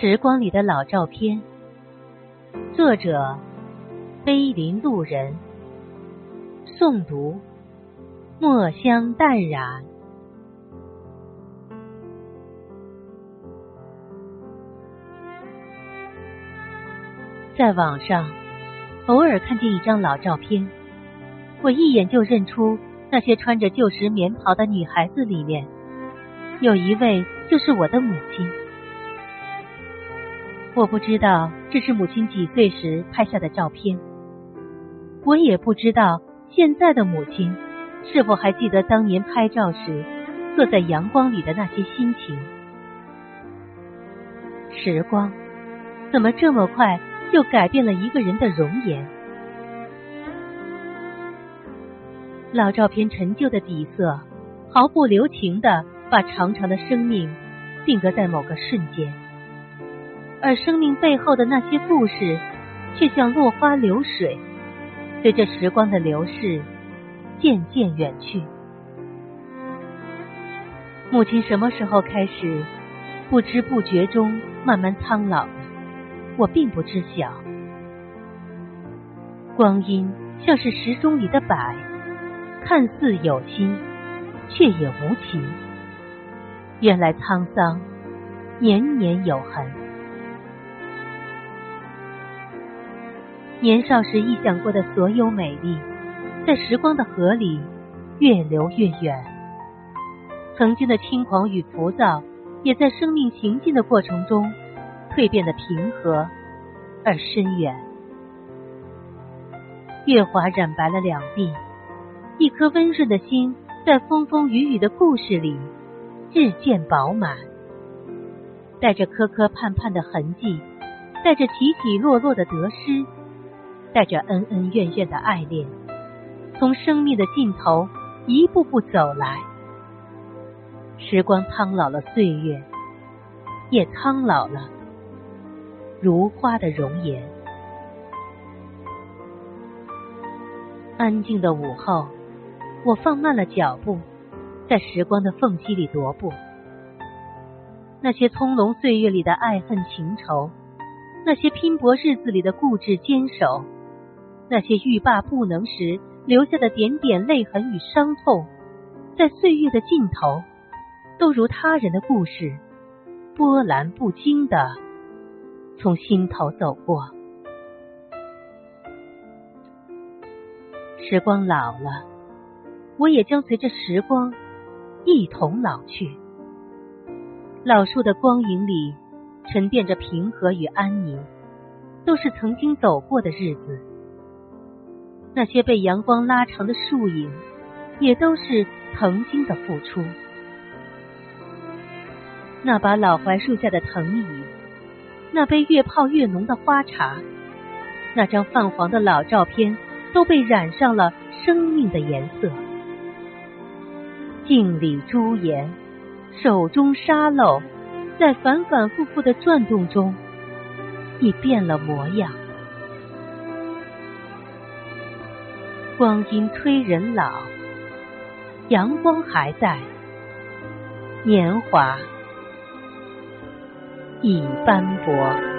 时光里的老照片，作者：碑林路人，诵读：墨香淡然。在网上，偶尔看见一张老照片，我一眼就认出那些穿着旧时棉袍的女孩子里面，有一位就是我的母亲。我不知道这是母亲几岁时拍下的照片，我也不知道现在的母亲是否还记得当年拍照时坐在阳光里的那些心情。时光怎么这么快就改变了一个人的容颜？老照片陈旧的底色，毫不留情的把长长的生命定格在某个瞬间。而生命背后的那些故事，却像落花流水，随着时光的流逝渐渐远去。母亲什么时候开始不知不觉中慢慢苍老的？我并不知晓。光阴像是时钟里的摆，看似有心，却也无情。原来沧桑年年有痕。年少时臆想过的所有美丽，在时光的河里越流越远。曾经的轻狂与浮躁，也在生命行进的过程中蜕变的平和而深远。月华染白了两鬓，一颗温润的心，在风风雨雨的故事里日渐饱满，带着磕磕绊绊的痕迹，带着起起落落的得失。带着恩恩怨怨的爱恋，从生命的尽头一步步走来。时光苍老了岁月，也苍老了如花的容颜。安静的午后，我放慢了脚步，在时光的缝隙里踱步。那些葱茏岁月里的爱恨情仇，那些拼搏日子里的固执坚守。那些欲罢不能时留下的点点泪痕与伤痛，在岁月的尽头，都如他人的故事，波澜不惊的从心头走过。时光老了，我也将随着时光一同老去。老树的光影里沉淀着平和与安宁，都是曾经走过的日子。那些被阳光拉长的树影，也都是曾经的付出。那把老槐树下的藤椅，那杯越泡越浓的花茶，那张泛黄的老照片，都被染上了生命的颜色。镜里朱颜，手中沙漏，在反反复复的转动中，已变了模样。光阴催人老，阳光还在，年华已斑驳。